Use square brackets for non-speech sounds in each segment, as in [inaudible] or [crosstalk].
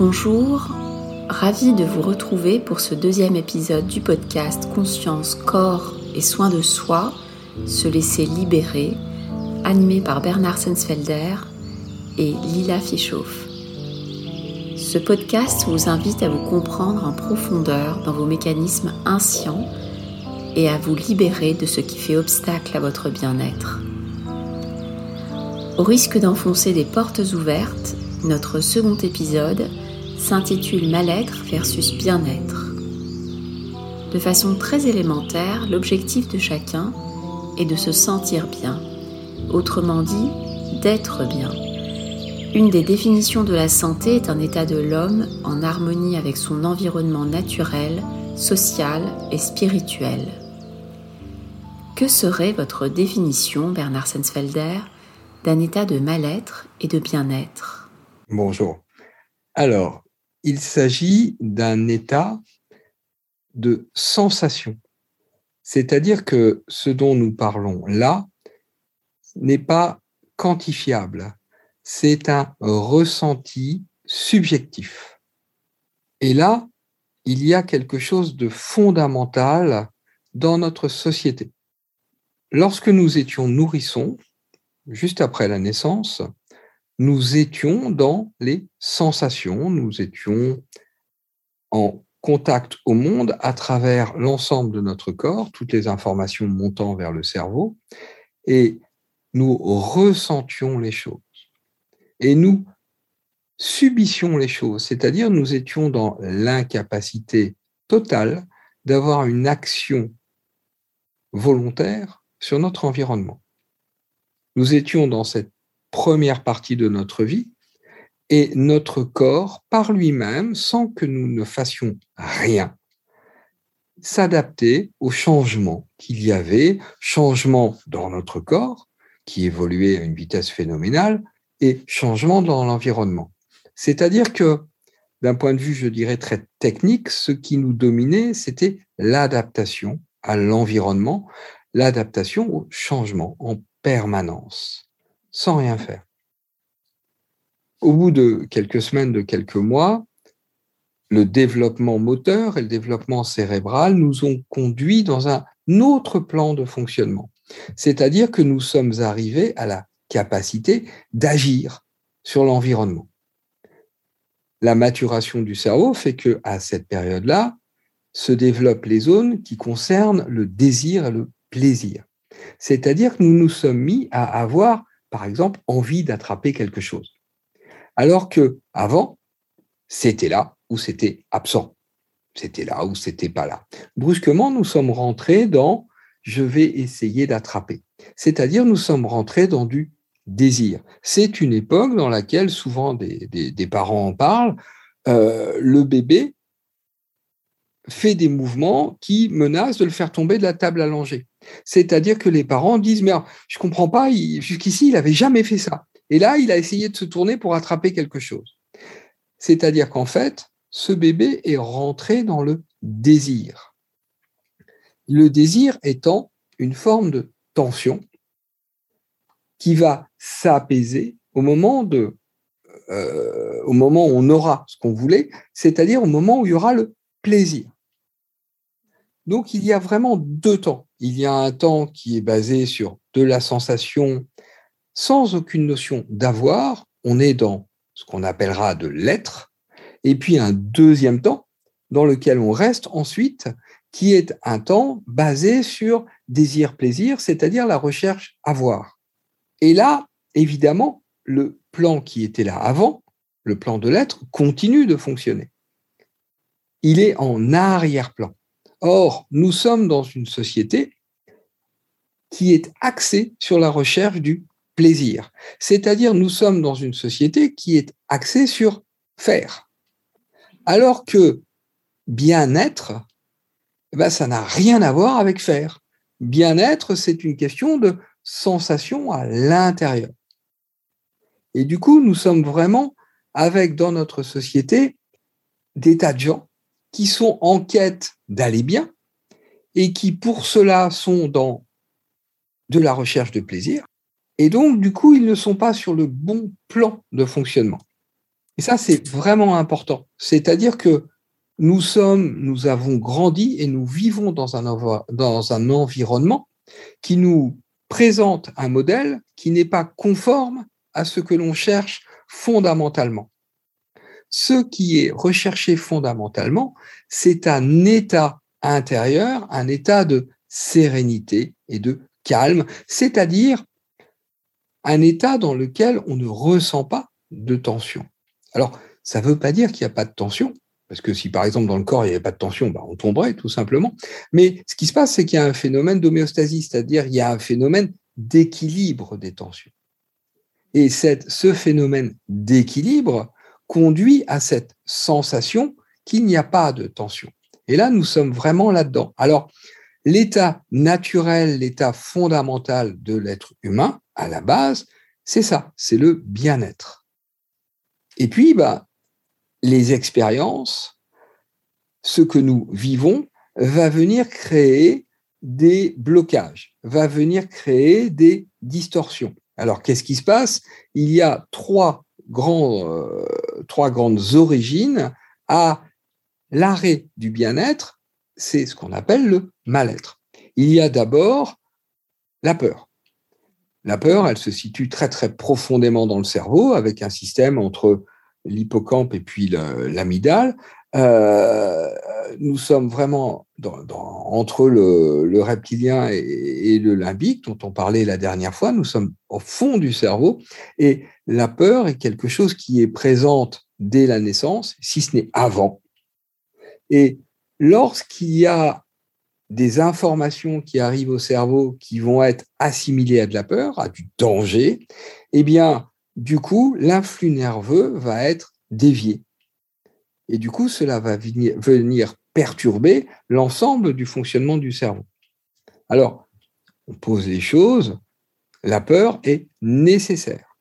Bonjour, ravi de vous retrouver pour ce deuxième épisode du podcast Conscience, Corps et Soins de Soi, Se laisser libérer, animé par Bernard Sensfelder et Lila Fischoff. Ce podcast vous invite à vous comprendre en profondeur dans vos mécanismes inscients et à vous libérer de ce qui fait obstacle à votre bien-être. Au risque d'enfoncer des portes ouvertes, notre second épisode s'intitule Mal-être versus bien-être. De façon très élémentaire, l'objectif de chacun est de se sentir bien, autrement dit, d'être bien. Une des définitions de la santé est un état de l'homme en harmonie avec son environnement naturel, social et spirituel. Que serait votre définition, Bernard Sensfelder, d'un état de mal-être et de bien-être? Bonjour. Alors, il s'agit d'un état de sensation. C'est-à-dire que ce dont nous parlons là n'est pas quantifiable. C'est un ressenti subjectif. Et là, il y a quelque chose de fondamental dans notre société. Lorsque nous étions nourrissons, juste après la naissance, nous étions dans les sensations, nous étions en contact au monde à travers l'ensemble de notre corps, toutes les informations montant vers le cerveau, et nous ressentions les choses. Et nous subissions les choses, c'est-à-dire nous étions dans l'incapacité totale d'avoir une action volontaire sur notre environnement. Nous étions dans cette première partie de notre vie et notre corps, par lui-même, sans que nous ne fassions rien, s'adaptait aux changements qu'il y avait, changements dans notre corps, qui évoluait à une vitesse phénoménale, et changements dans l'environnement. C'est-à-dire que, d'un point de vue, je dirais, très technique, ce qui nous dominait, c'était l'adaptation à l'environnement, l'adaptation au changement en permanence, sans rien faire. Au bout de quelques semaines, de quelques mois, le développement moteur et le développement cérébral nous ont conduits dans un autre plan de fonctionnement. C'est-à-dire que nous sommes arrivés à la capacité d'agir sur l'environnement. La maturation du cerveau fait que à cette période-là se développent les zones qui concernent le désir et le plaisir. C'est-à-dire que nous nous sommes mis à avoir, par exemple, envie d'attraper quelque chose. Alors que avant, c'était là ou c'était absent. C'était là ou c'était pas là. Brusquement, nous sommes rentrés dans je vais essayer d'attraper. C'est-à-dire, nous sommes rentrés dans du désir. C'est une époque dans laquelle souvent des, parents en parlent. Euh, le bébé fait des mouvements qui menacent de le faire tomber de la table langer. C'est-à-dire que les parents disent, mais je ne comprends pas, jusqu'ici, il n'avait jamais fait ça. Et là, il a essayé de se tourner pour attraper quelque chose. C'est-à-dire qu'en fait, ce bébé est rentré dans le désir. Le désir étant une forme de tension qui va s'apaiser au moment de, euh, au moment où on aura ce qu'on voulait, c'est-à-dire au moment où il y aura le plaisir. Donc il y a vraiment deux temps. Il y a un temps qui est basé sur de la sensation sans aucune notion d'avoir. On est dans ce qu'on appellera de l'être. Et puis un deuxième temps dans lequel on reste ensuite, qui est un temps basé sur désir-plaisir, c'est-à-dire la recherche avoir. Et là, évidemment, le plan qui était là avant, le plan de l'être, continue de fonctionner. Il est en arrière-plan. Or, nous sommes dans une société qui est axée sur la recherche du plaisir. C'est-à-dire, nous sommes dans une société qui est axée sur faire. Alors que bien-être, eh ben, ça n'a rien à voir avec faire. Bien-être, c'est une question de sensation à l'intérieur. Et du coup, nous sommes vraiment avec dans notre société des tas de gens qui sont en quête d'aller bien et qui pour cela sont dans de la recherche de plaisir. Et donc, du coup, ils ne sont pas sur le bon plan de fonctionnement. Et ça, c'est vraiment important. C'est-à-dire que nous sommes, nous avons grandi et nous vivons dans un, dans un environnement qui nous présente un modèle qui n'est pas conforme à ce que l'on cherche fondamentalement. Ce qui est recherché fondamentalement, c'est un état intérieur, un état de sérénité et de calme, c'est-à-dire un état dans lequel on ne ressent pas de tension. Alors, ça ne veut pas dire qu'il n'y a pas de tension, parce que si par exemple dans le corps il n'y avait pas de tension, bah, on tomberait tout simplement. Mais ce qui se passe, c'est qu'il y a un phénomène d'homéostasie, c'est-à-dire il y a un phénomène d'équilibre des tensions. Et ce phénomène d'équilibre conduit à cette sensation qu'il n'y a pas de tension. Et là, nous sommes vraiment là-dedans. Alors, l'état naturel, l'état fondamental de l'être humain, à la base, c'est ça, c'est le bien-être. Et puis, bah, les expériences, ce que nous vivons, va venir créer des blocages, va venir créer des distorsions. Alors, qu'est-ce qui se passe? Il y a trois, euh, trois grandes origines à l'arrêt du bien-être, c'est ce qu'on appelle le mal-être. Il y a d'abord la peur. La peur, elle se situe très très profondément dans le cerveau avec un système entre l'hippocampe et puis l'amygdale. Euh, nous sommes vraiment entre le, reptilien et, le limbique, dont on parlait la dernière fois. Nous sommes au fond du cerveau et la peur est quelque chose qui est présente dès la naissance, si ce n'est avant. Et lorsqu'il y a des informations qui arrivent au cerveau qui vont être assimilées à de la peur, à du danger, eh bien, du coup, l'influx nerveux va être dévié. Et du coup, cela va venir, perturber l'ensemble du fonctionnement du cerveau. Alors, on pose les choses, la peur est nécessaire.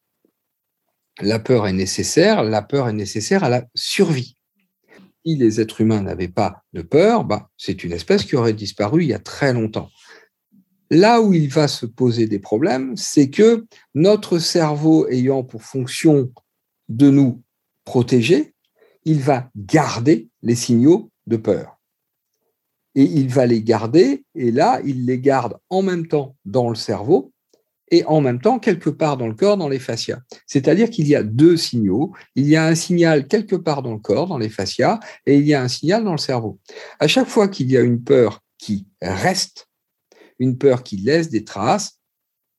La peur est nécessaire, la peur est nécessaire à la survie. Si les êtres humains n'avaient pas de peur, bah, c'est une espèce qui aurait disparu il y a très longtemps. Là où il va se poser des problèmes, c'est que notre cerveau ayant pour fonction de nous protéger, il va garder les signaux de peur. Et il va les garder, et là, il les garde en même temps dans le cerveau et en même temps quelque part dans le corps, dans les fascias. C'est-à-dire qu'il y a deux signaux. Il y a un signal quelque part dans le corps, dans les fascias, et il y a un signal dans le cerveau. À chaque fois qu'il y a une peur qui reste, une peur qui laisse des traces,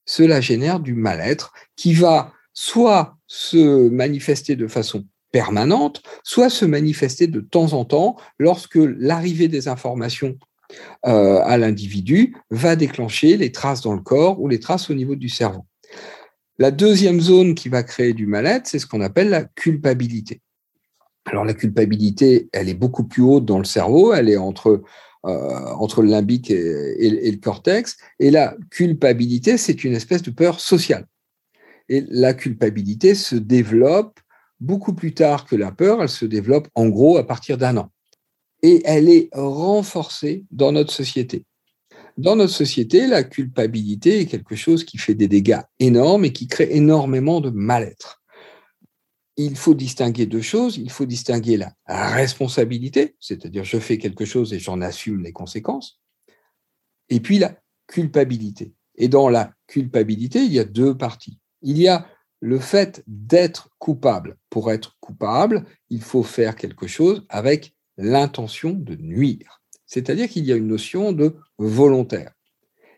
cela génère du mal-être qui va soit se manifester de façon permanente, soit se manifester de temps en temps lorsque l'arrivée des informations euh, à l'individu va déclencher les traces dans le corps ou les traces au niveau du cerveau. La deuxième zone qui va créer du mal-être, c'est ce qu'on appelle la culpabilité. Alors la culpabilité, elle est beaucoup plus haute dans le cerveau, elle est entre euh, entre le limbique et, le cortex. Et la culpabilité, c'est une espèce de peur sociale. Et la culpabilité se développe beaucoup plus tard que la peur, elle se développe en gros à partir d'un an. Et elle est renforcée dans notre société. Dans notre société, la culpabilité est quelque chose qui fait des dégâts énormes et qui crée énormément de mal-être il faut distinguer deux choses. Il faut distinguer la responsabilité, c'est-à-dire je fais quelque chose et j'en assume les conséquences, et puis la culpabilité. Et dans la culpabilité, il y a deux parties. Il y a le fait d'être coupable. Pour être coupable, il faut faire quelque chose avec l'intention de nuire. C'est-à-dire qu'il y a une notion de volontaire.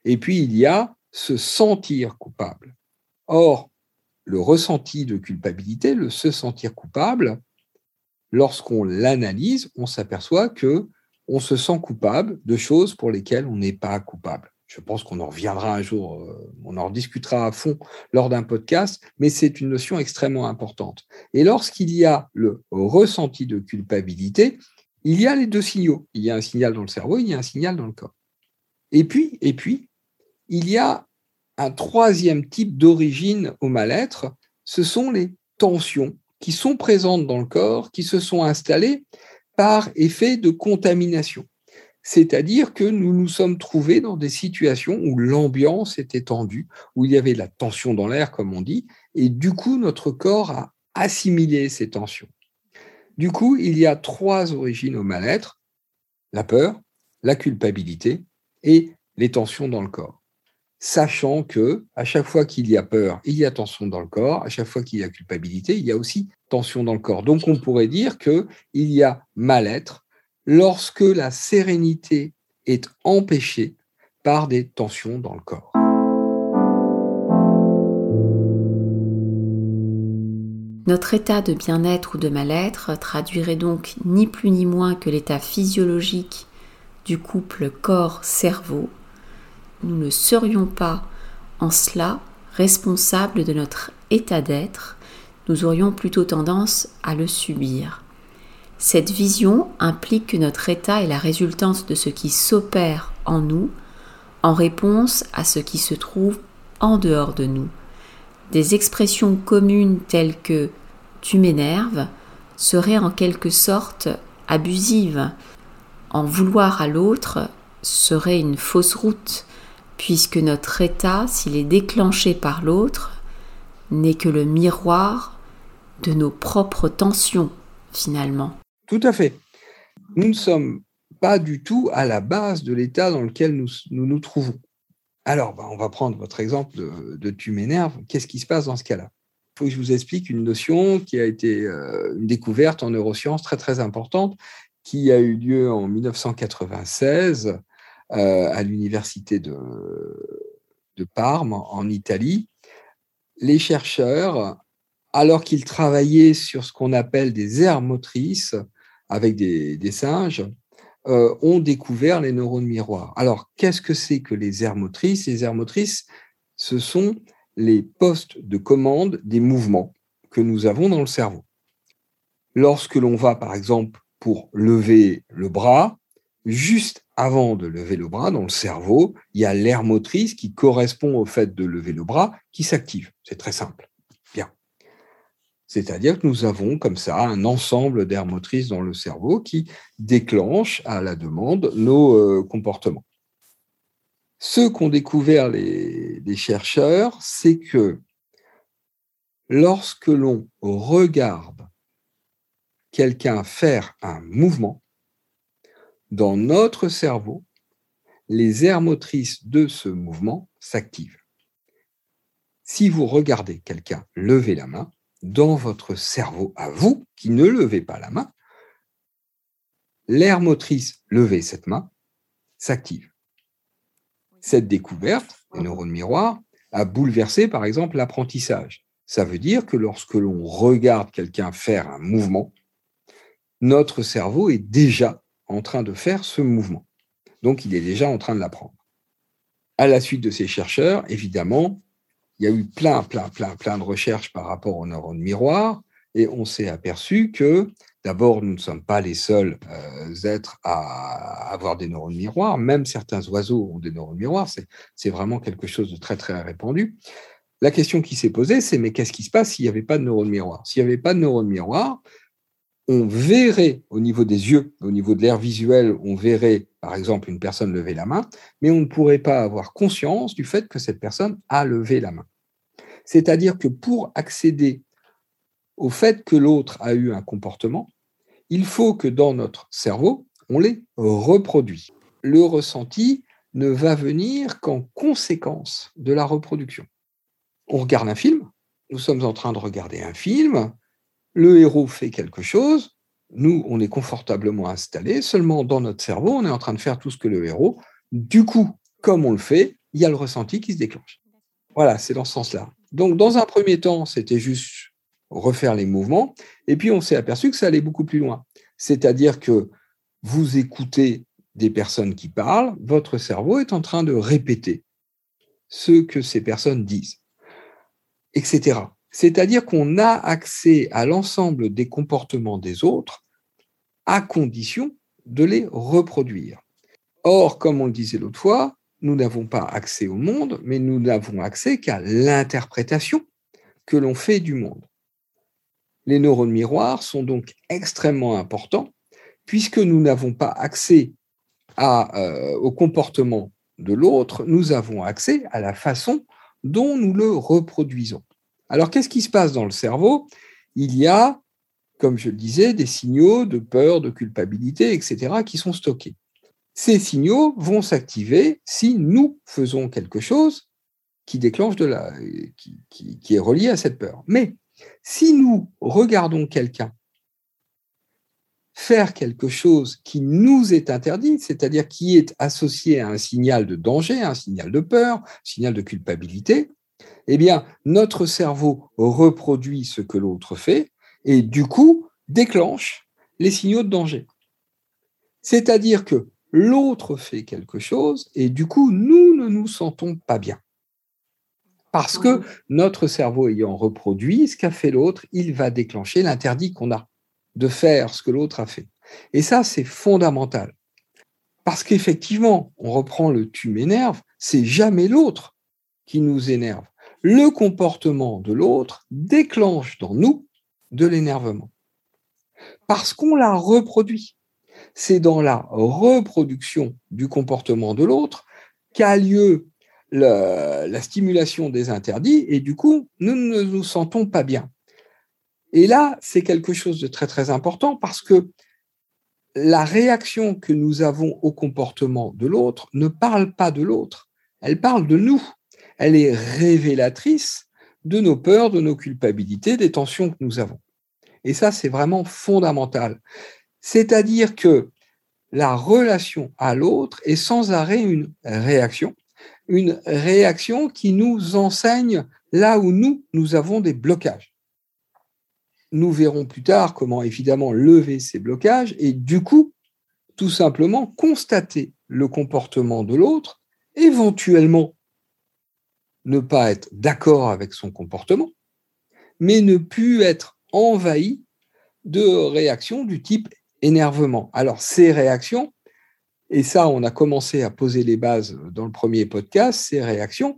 Et puis, il y a se sentir coupable. Or, le ressenti de culpabilité, le se sentir coupable, lorsqu'on l'analyse, on s'aperçoit que on se sent coupable de choses pour lesquelles on n'est pas coupable. Je pense qu'on en reviendra un jour, euh, on en discutera à fond lors d'un podcast, mais c'est une notion extrêmement importante. Et lorsqu'il y a le ressenti de culpabilité, il y a les deux signaux. Il y a un signal dans le cerveau, il y a un signal dans le corps. Et puis, et puis, il y a un troisième type d'origine au mal-être, ce sont les tensions qui sont présentes dans le corps, qui se sont installées par effet de contamination. C'est-à-dire que nous nous sommes trouvés dans des situations où l'ambiance était tendue, où il y avait de la tension dans l'air, comme on dit, et du coup, notre corps a assimiler ces tensions. Du coup, il y a trois origines au mal-être, la peur, la culpabilité et les tensions dans le corps. Sachant que à chaque fois qu'il y a peur, il y a tension dans le corps, à chaque fois qu'il y a culpabilité, il y a aussi tension dans le corps. Donc on pourrait dire qu'il y a mal-être lorsque la sérénité est empêchée par des tensions dans le corps. Notre état de bien-être ou de mal-être traduirait donc ni plus ni moins que l'état physiologique du couple corps-cerveau. Nous ne serions pas en cela responsables de notre état d'être, nous aurions plutôt tendance à le subir. Cette vision implique que notre état est la résultante de ce qui s'opère en nous en réponse à ce qui se trouve en dehors de nous. Des expressions communes telles que tu m'énerves seraient en quelque sorte abusives. En vouloir à l'autre serait une fausse route, puisque notre état, s'il est déclenché par l'autre, n'est que le miroir de nos propres tensions, finalement. Tout à fait. Nous ne sommes pas du tout à la base de l'état dans lequel nous nous, trouvons. Alors, bah, on va prendre votre exemple de, tu m'énerves. Qu'est-ce qui se passe dans ce cas-là? Je vous explique une notion qui a été euh, une découverte en neurosciences très très importante, qui a eu lieu en 1996 euh, à l'université de, de Parme, en Italie. Les chercheurs, alors qu'ils travaillaient sur ce qu'on appelle des aires motrices avec des, singes, euh, ont découvert les neurones miroirs. Alors, qu'est-ce que c'est que les aires motrices? Les aires motrices, ce sont les postes de commande des mouvements que nous avons dans le cerveau. Lorsque l'on va, par exemple, pour lever le bras, juste avant de lever le bras, dans le cerveau, il y a l'aire motrice qui correspond au fait de lever le bras qui s'active. C'est très simple. C'est-à-dire que nous avons comme ça un ensemble d'aires motrices dans le cerveau qui déclenche à la demande nos euh, comportements. Ce qu'ont découvert les, les chercheurs, c'est que lorsque l'on regarde quelqu'un faire un mouvement, dans notre cerveau, les aires motrices de ce mouvement s'activent. Si vous regardez quelqu'un lever la main, dans votre cerveau à vous, qui ne levez pas la main, l'air motrice lever cette main s'active. Cette découverte des neurones miroirs a bouleversé par exemple l'apprentissage. Ça veut dire que lorsque l'on regarde quelqu'un faire un mouvement, notre cerveau est déjà en train de faire ce mouvement. Donc il est déjà en train de l'apprendre. À la suite de ces chercheurs, évidemment, il y a eu plein, plein, plein, plein de recherches par rapport aux neurones miroirs et on s'est aperçu que d'abord, nous ne sommes pas les seuls euh, êtres à avoir des neurones miroirs. Même certains oiseaux ont des neurones miroirs. C'est vraiment quelque chose de très, très répandu. La question qui s'est posée, c'est mais qu'est-ce qui se passe s'il n'y avait pas de neurones miroirs? S'il n'y avait pas de neurones miroirs, on verrait au niveau des yeux, au niveau de l'air visuel, on verrait par exemple une personne lever la main, mais on ne pourrait pas avoir conscience du fait que cette personne a levé la main. C'est-à-dire que pour accéder au fait que l'autre a eu un comportement, il faut que dans notre cerveau, on les reproduit. Le ressenti ne va venir qu'en conséquence de la reproduction. On regarde un film, nous sommes en train de regarder un film, le héros fait quelque chose, nous, on est confortablement installés, seulement dans notre cerveau, on est en train de faire tout ce que le héros. Du coup, comme on le fait, il y a le ressenti qui se déclenche. Voilà, c'est dans ce sens-là. Donc, dans un premier temps, c'était juste refaire les mouvements, et puis on s'est aperçu que ça allait beaucoup plus loin. C'est-à-dire que vous écoutez des personnes qui parlent, votre cerveau est en train de répéter ce que ces personnes disent, etc. C'est-à-dire qu'on a accès à l'ensemble des comportements des autres à condition de les reproduire. Or, comme on le disait l'autre fois, nous n'avons pas accès au monde, mais nous n'avons accès qu'à l'interprétation que l'on fait du monde. Les neurones miroirs sont donc extrêmement importants puisque nous n'avons pas accès euh, au comportement de l'autre, nous avons accès à la façon dont nous le reproduisons. Alors qu'est-ce qui se passe dans le cerveau? Il y a, comme je le disais, des signaux de peur, de culpabilité, etc., qui sont stockés. Ces signaux vont s'activer si nous faisons quelque chose qui déclenche de la, qui, qui est relié à cette peur. Mais si nous regardons quelqu'un faire quelque chose qui nous est interdit, c'est-à-dire qui est associé à un signal de danger, un signal de peur, un signal de culpabilité, eh bien, notre cerveau reproduit ce que l'autre fait et du coup déclenche les signaux de danger. C'est-à-dire que l'autre fait quelque chose et du coup, nous ne nous sentons pas bien. Parce que notre cerveau ayant reproduit ce qu'a fait l'autre, il va déclencher l'interdit qu'on a de faire ce que l'autre a fait. Et ça, c'est fondamental. Parce qu'effectivement, on reprend le tu m'énerve, c'est jamais l'autre qui nous énerve. Le comportement de l'autre déclenche dans nous de l'énervement. Parce qu'on l'a reproduit. C'est dans la reproduction du comportement de l'autre qu'a lieu la stimulation des interdits et du coup, nous ne nous sentons pas bien. Et là, c'est quelque chose de très très important parce que la réaction que nous avons au comportement de l'autre ne parle pas de l'autre, elle parle de nous. Elle est révélatrice de nos peurs, de nos culpabilités, des tensions que nous avons. Et ça, c'est vraiment fondamental. C'est-à-dire que la relation à l'autre est sans arrêt une réaction, une réaction qui nous enseigne là où nous, nous avons des blocages. Nous verrons plus tard comment évidemment lever ces blocages et du coup, tout simplement constater le comportement de l'autre, éventuellement ne pas être d'accord avec son comportement, mais ne plus être envahi de réactions du type énervement. Alors ces réactions, et ça on a commencé à poser les bases dans le premier podcast, ces réactions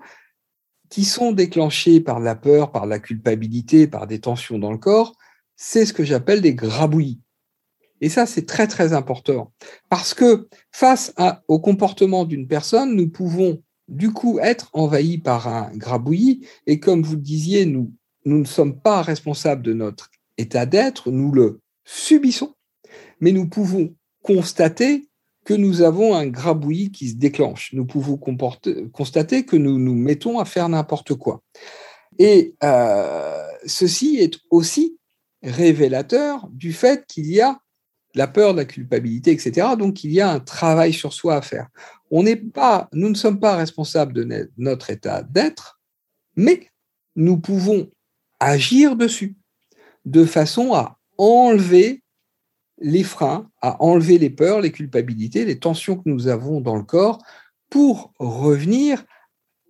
qui sont déclenchées par la peur, par la culpabilité, par des tensions dans le corps, c'est ce que j'appelle des grabouillis. Et ça, c'est très, très important. Parce que face au comportement d'une personne, nous pouvons du coup être envahis par un grabouillis. Et comme vous le disiez, nous, nous ne sommes pas responsables de notre état d'être, nous le subissons, mais nous pouvons constater que nous avons un grabouillis qui se déclenche. Nous pouvons constater que nous nous mettons à faire n'importe quoi. Et euh, ceci est aussi révélateur du fait qu'il y a la peur, de la culpabilité, etc. Donc, il y a un travail sur soi à faire. On n'est pas, nous ne sommes pas responsables de notre état d'être, mais nous pouvons agir dessus de façon à enlever les freins, à enlever les peurs, les culpabilités, les tensions que nous avons dans le corps pour revenir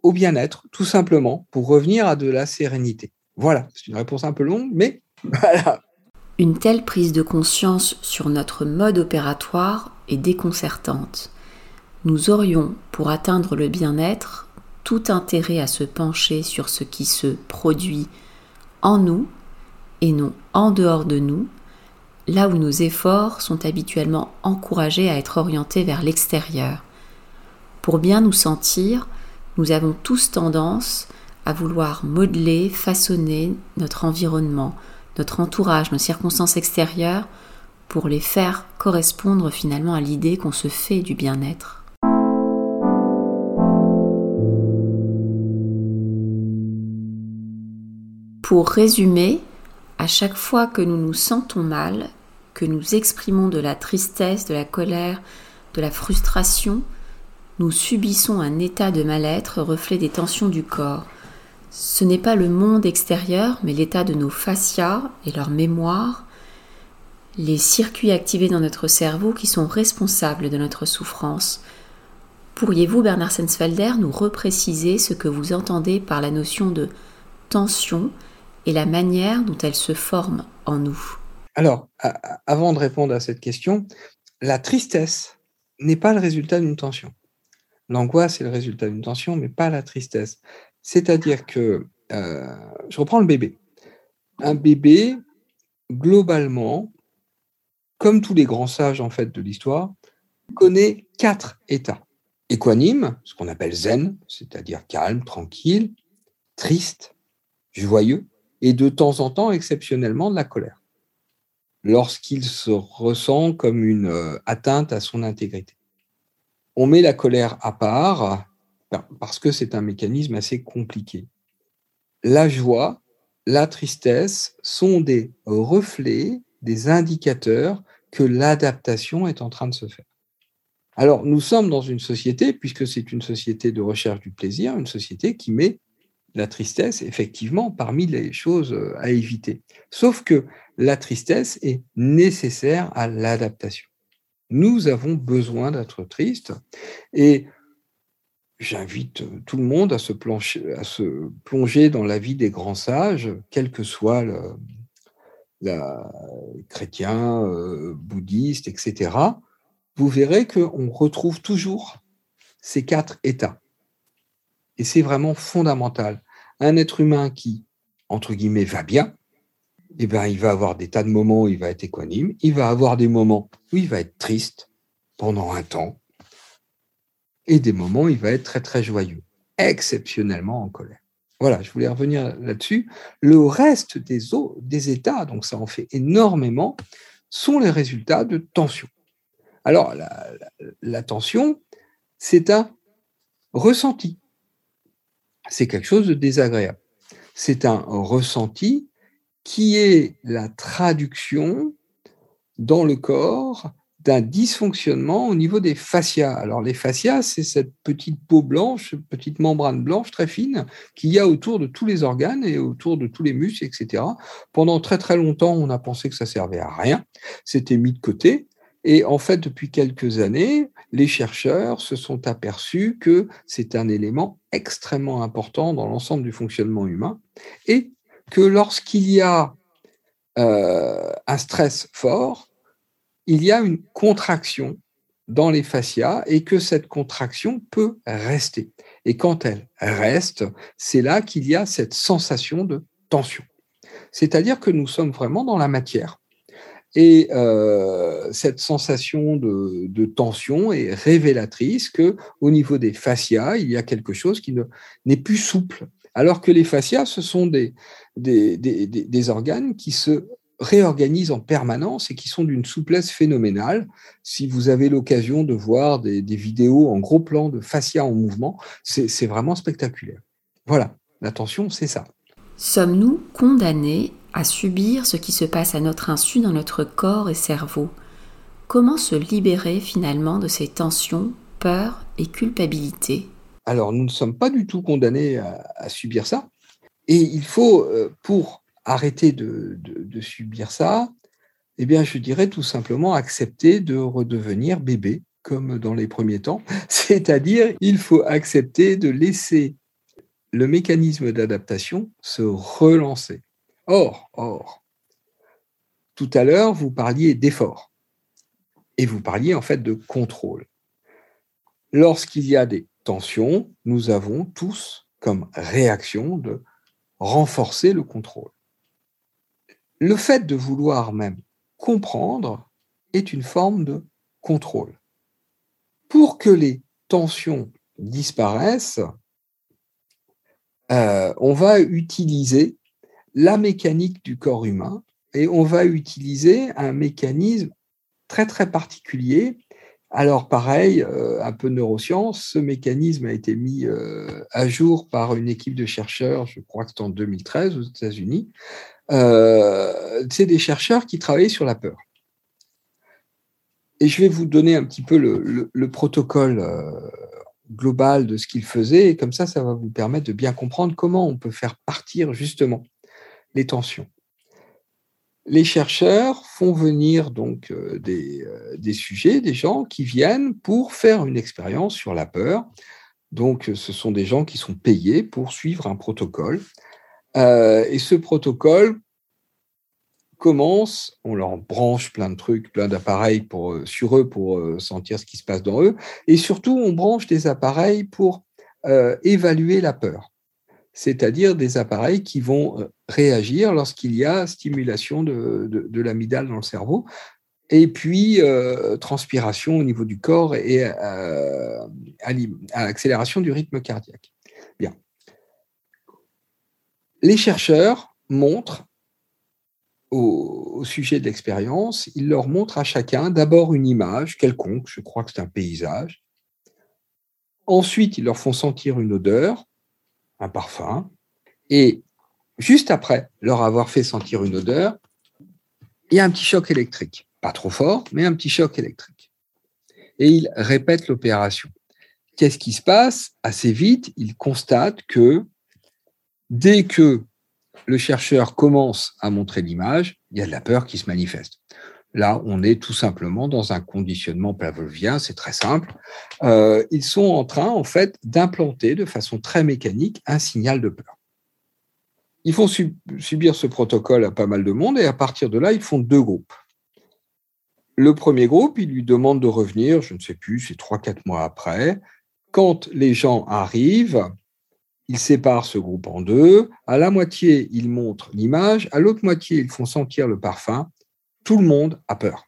au bien-être, tout simplement, pour revenir à de la sérénité. Voilà, c'est une réponse un peu longue, mais [laughs] une telle prise de conscience sur notre mode opératoire est déconcertante. Nous aurions, pour atteindre le bien-être, tout intérêt à se pencher sur ce qui se produit en nous et non en dehors de nous, là où nos efforts sont habituellement encouragés à être orientés vers l'extérieur. Pour bien nous sentir, nous avons tous tendance à vouloir modeler, façonner notre environnement, notre entourage, nos circonstances extérieures, pour les faire correspondre finalement à l'idée qu'on se fait du bien-être. Pour résumer, à chaque fois que nous nous sentons mal, que nous exprimons de la tristesse, de la colère, de la frustration, nous subissons un état de mal-être reflet des tensions du corps, ce n'est pas le monde extérieur, mais l'état de nos fascias et leur mémoire, les circuits activés dans notre cerveau qui sont responsables de notre souffrance. Pourriez-vous, Bernard Sensfelder, nous repréciser ce que vous entendez par la notion de tension et la manière dont elle se forme en nous Alors, avant de répondre à cette question, la tristesse n'est pas le résultat d'une tension. L'angoisse est le résultat d'une tension, mais pas la tristesse. C'est-à-dire que, euh, je reprends le bébé. Un bébé, globalement, comme tous les grands sages en fait de l'histoire, connaît quatre états. Équanime, ce qu'on appelle zen, c'est-à-dire calme, tranquille, triste, joyeux et de temps en temps, exceptionnellement, de la colère, lorsqu'il se ressent comme une euh, atteinte à son intégrité. On met la colère à part parce que c'est un mécanisme assez compliqué. La joie, la tristesse sont des reflets, des indicateurs que l'adaptation est en train de se faire. Alors, nous sommes dans une société, puisque c'est une société de recherche du plaisir, une société qui met la tristesse, effectivement, parmi les choses euh, à éviter. Sauf que la tristesse est nécessaire à l'adaptation. Nous avons besoin d'être tristes et j'invite tout le monde à se, à se, plonger dans la vie des grands sages, quel que soit le la, chrétien, euh, bouddhiste, etc. Vous verrez qu'on retrouve toujours ces quatre états. Et c'est vraiment fondamental. Un être humain qui, entre guillemets, va bien, eh ben, il va avoir des tas de moments où il va être équanime, il va avoir des moments où il va être triste pendant un temps, et des moments où il va être très très joyeux, exceptionnellement en colère. Voilà, je voulais revenir là-dessus. Le reste des, des états, donc ça en fait énormément, sont les résultats de tension. Alors, la, la tension, c'est un ressenti. C'est quelque chose de désagréable. C'est un ressenti qui est la traduction dans le corps d'un dysfonctionnement au niveau des fascias. Alors les fascias, c'est cette petite peau blanche, petite membrane blanche très fine qu'il y a autour de tous les organes et autour de tous les muscles, etc. Pendant très très longtemps, on a pensé que ça servait à rien, c'était mis de côté. Et en fait, depuis quelques années, les chercheurs se sont aperçus que c'est un élément extrêmement important dans l'ensemble du fonctionnement humain et que lorsqu'il y a euh, un stress fort, il y a une contraction dans les fascias et que cette contraction peut rester. Et quand elle reste, c'est là qu'il y a cette sensation de tension. C'est-à-dire que nous sommes vraiment dans la matière. Et euh, cette sensation de, tension est révélatrice que au niveau des fascias, il y a quelque chose qui n'est plus souple. Alors que les fascias, ce sont des, des, organes qui se réorganisent en permanence et qui sont d'une souplesse phénoménale. Si vous avez l'occasion de voir des, vidéos en gros plan de fascia en mouvement, c'est vraiment spectaculaire. Voilà, l'attention, c'est ça. Sommes-nous condamnés à subir ce qui se passe à notre insu dans notre corps et cerveau Comment se libérer finalement de ces tensions, peurs et culpabilité Alors, nous ne sommes pas du tout condamnés à, subir ça. Et il faut, euh, pour arrêter de, subir ça, eh bien, je dirais tout simplement accepter de redevenir bébé, comme dans les premiers temps. [laughs] C'est-à-dire, il faut accepter de laisser le mécanisme d'adaptation se relancer. Or, or, tout à l'heure, vous parliez d'effort et vous parliez en fait de contrôle. Lorsqu'il y a des tensions, nous avons tous comme réaction de renforcer le contrôle le fait de vouloir même comprendre est une forme de contrôle. Pour que les tensions disparaissent, euh, on va utiliser la mécanique du corps humain et on va utiliser un mécanisme très très particulier. Alors pareil, euh, un peu de neurosciences, ce mécanisme a été mis euh, à jour par une équipe de chercheurs, je crois que c'est en 2013 aux États-Unis, euh, c'est des chercheurs qui travaillaient sur la peur. Et je vais vous donner un petit peu le, protocole euh, global de ce qu'ils faisaient, et comme ça, ça va vous permettre de bien comprendre comment on peut faire partir justement les tensions. Les chercheurs font venir donc euh, des, des, sujets, des gens qui viennent pour faire une expérience sur la peur. Donc, ce sont des gens qui sont payés pour suivre un protocole euh, et ce protocole commence, on leur branche plein de trucs, plein d'appareils pour, euh, sur eux pour euh, sentir ce qui se passe dans eux, et surtout on branche des appareils pour évaluer la peur, c'est-à-dire des appareils qui vont réagir lorsqu'il y a stimulation de, de, l'amygdale dans le cerveau, et puis transpiration au niveau du corps et accélération du rythme cardiaque. Les chercheurs montre au, sujet de l'expérience, il leur montre à chacun d'abord une image quelconque, je crois que c'est un paysage. Ensuite, ils leur font sentir une odeur, un parfum, et juste après leur avoir fait sentir une odeur, il y a un petit choc électrique. Pas trop fort, mais un petit choc électrique. Et ils répètent l'opération. Qu'est-ce qui se passe? Assez vite, ils constatent que dès que le chercheur commence à montrer l'image, il y a de la peur qui se manifeste. Là, on est tout simplement dans un conditionnement pavlovien, c'est très simple. Euh, ils sont en train, en fait, d'implanter de façon très mécanique un signal de peur. Ils font subir ce protocole à pas mal de monde et à partir de là, ils font deux groupes. Le premier groupe, il lui demande de revenir, je ne sais plus, c'est trois, quatre mois après. Quand les gens arrivent, ils séparent ce groupe en deux. À la moitié, ils montrent l'image. À l'autre moitié, ils font sentir le parfum. Tout le monde a peur.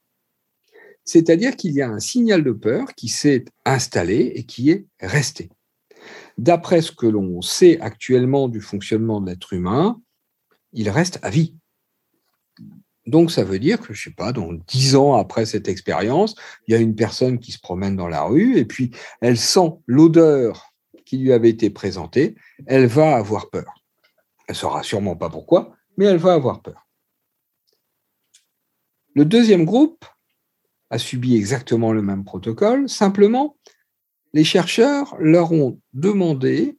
C'est-à-dire qu'il y a un signal de peur qui s'est installé et qui est resté. D'après ce que l'on sait actuellement du fonctionnement de l'être humain, il reste à vie. Donc ça veut dire que, je ne sais pas, dans dix ans après cette expérience, il y a une personne qui se promène dans la rue et puis elle sent l'odeur qui lui avait été présentée, elle va avoir peur. Elle ne saura sûrement pas pourquoi, mais elle va avoir peur. Le deuxième groupe a subi exactement le même protocole, simplement, les chercheurs leur ont demandé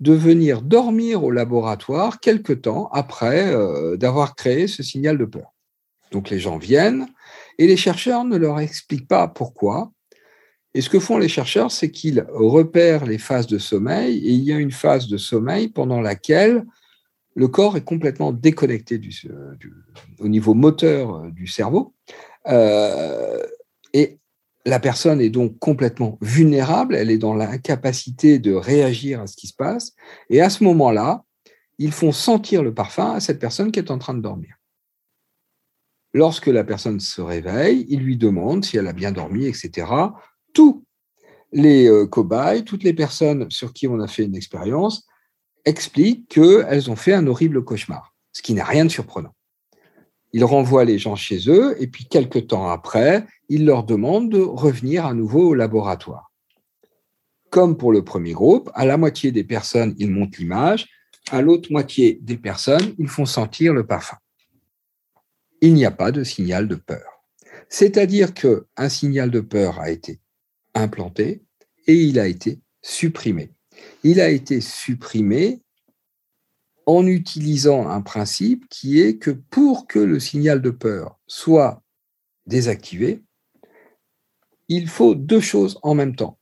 de venir dormir au laboratoire quelque temps après euh, d'avoir créé ce signal de peur. Donc les gens viennent et les chercheurs ne leur expliquent pas pourquoi, et ce que font les chercheurs, c'est qu'ils repèrent les phases de sommeil et il y a une phase de sommeil pendant laquelle le corps est complètement déconnecté au niveau moteur euh, du cerveau. Euh, et la personne est donc complètement vulnérable, elle est dans l'incapacité de réagir à ce qui se passe. Et à ce moment-là, ils font sentir le parfum à cette personne qui est en train de dormir. Lorsque la personne se réveille, ils lui demandent si elle a bien dormi, etc tous les euh, cobayes, toutes les personnes sur qui on a fait une expérience expliquent qu'elles ont fait un horrible cauchemar, ce qui n'a rien de surprenant. Ils renvoient les gens chez eux et puis quelques temps après, ils leur demandent de revenir à nouveau au laboratoire. Comme pour le premier groupe, à la moitié des personnes, ils montent l'image, à l'autre moitié des personnes, ils font sentir le parfum. Il n'y a pas de signal de peur. C'est-à-dire qu'un signal de peur a été implanté et il a été supprimé. Il a été supprimé en utilisant un principe qui est que pour que le signal de peur soit désactivé, il faut deux choses en même temps.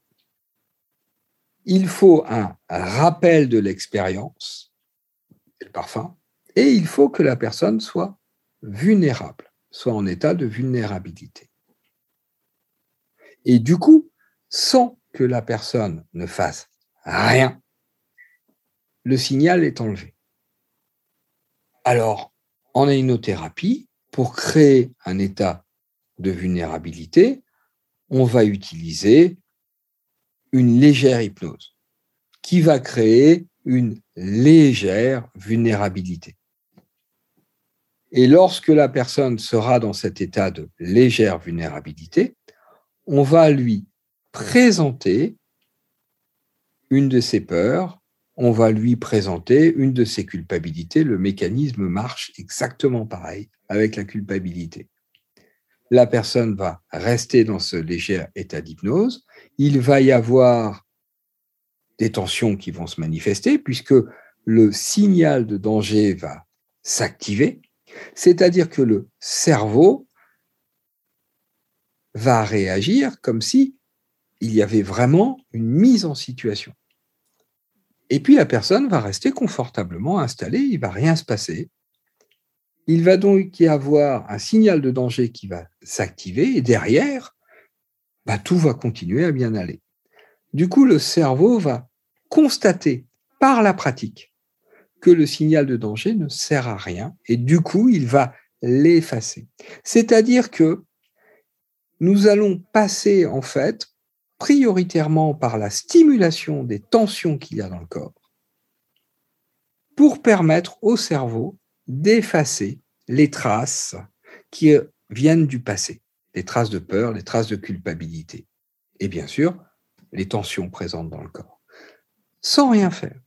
Il faut un rappel de l'expérience, le parfum, et il faut que la personne soit vulnérable, soit en état de vulnérabilité. Et du coup, sans que la personne ne fasse rien, le signal est enlevé. Alors, en hypnothérapie, pour créer un état de vulnérabilité, on va utiliser une légère hypnose qui va créer une légère vulnérabilité. Et lorsque la personne sera dans cet état de légère vulnérabilité, on va lui présenter une de ses peurs, on va lui présenter une de ses culpabilités. Le mécanisme marche exactement pareil avec la culpabilité. La personne va rester dans ce léger état d'hypnose. Il va y avoir des tensions qui vont se manifester puisque le signal de danger va s'activer, c'est-à-dire que le cerveau va réagir comme si il y avait vraiment une mise en situation. Et puis la personne va rester confortablement installée, il ne va rien se passer. Il va donc y avoir un signal de danger qui va s'activer et derrière, bah, tout va continuer à bien aller. Du coup, le cerveau va constater par la pratique que le signal de danger ne sert à rien et du coup, il va l'effacer. C'est-à-dire que nous allons passer en fait prioritairement par la stimulation des tensions qu'il y a dans le corps pour permettre au cerveau d'effacer les traces qui viennent du passé, les traces de peur, les traces de culpabilité, et bien sûr, les tensions présentes dans le corps, sans rien faire.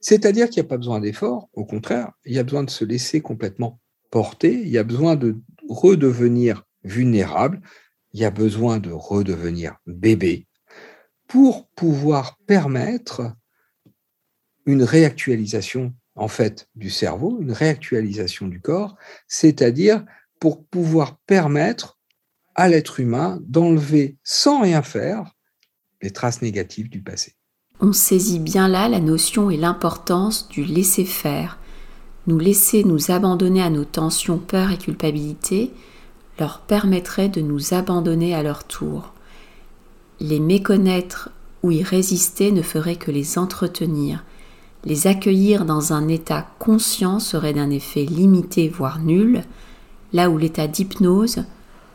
C'est-à-dire qu'il n'y a pas besoin d'effort, au contraire, il y a besoin de se laisser complètement porter, il y a besoin de redevenir vulnérable, il y a besoin de redevenir bébé pour pouvoir permettre une réactualisation en fait du cerveau, une réactualisation du corps, c'est-à-dire pour pouvoir permettre à l'être humain d'enlever sans rien faire les traces négatives du passé. On saisit bien là la notion et l'importance du laisser faire, nous laisser nous abandonner à nos tensions, peurs et culpabilité leur permettrait de nous abandonner à leur tour. Les méconnaître ou y résister ne ferait que les entretenir. Les accueillir dans un état conscient serait d'un effet limité, voire nul, là où l'état d'hypnose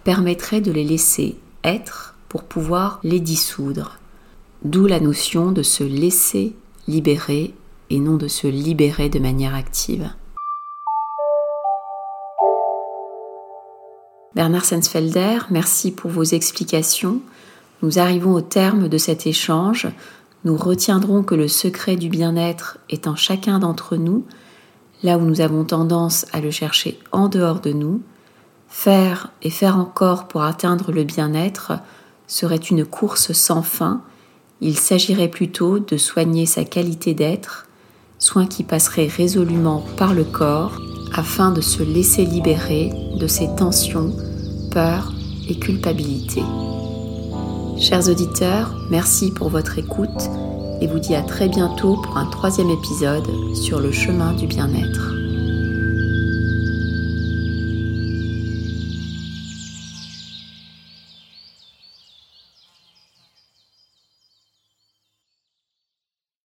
permettrait de les laisser être pour pouvoir les dissoudre. D'où la notion de se laisser libérer et non de se libérer de manière active. Bernard Sensfelder, merci pour vos explications. Nous arrivons au terme de cet échange. Nous retiendrons que le secret du bien-être est en chacun d'entre nous, là où nous avons tendance à le chercher en dehors de nous. Faire et faire encore pour atteindre le bien-être serait une course sans fin il s'agirait plutôt de soigner sa qualité d'être, soin qui passerait résolument par le corps afin de se laisser libérer de ses tensions, peurs et culpabilité. Chers auditeurs, merci pour votre écoute et vous dis à très bientôt pour un troisième épisode sur le chemin du bien-être.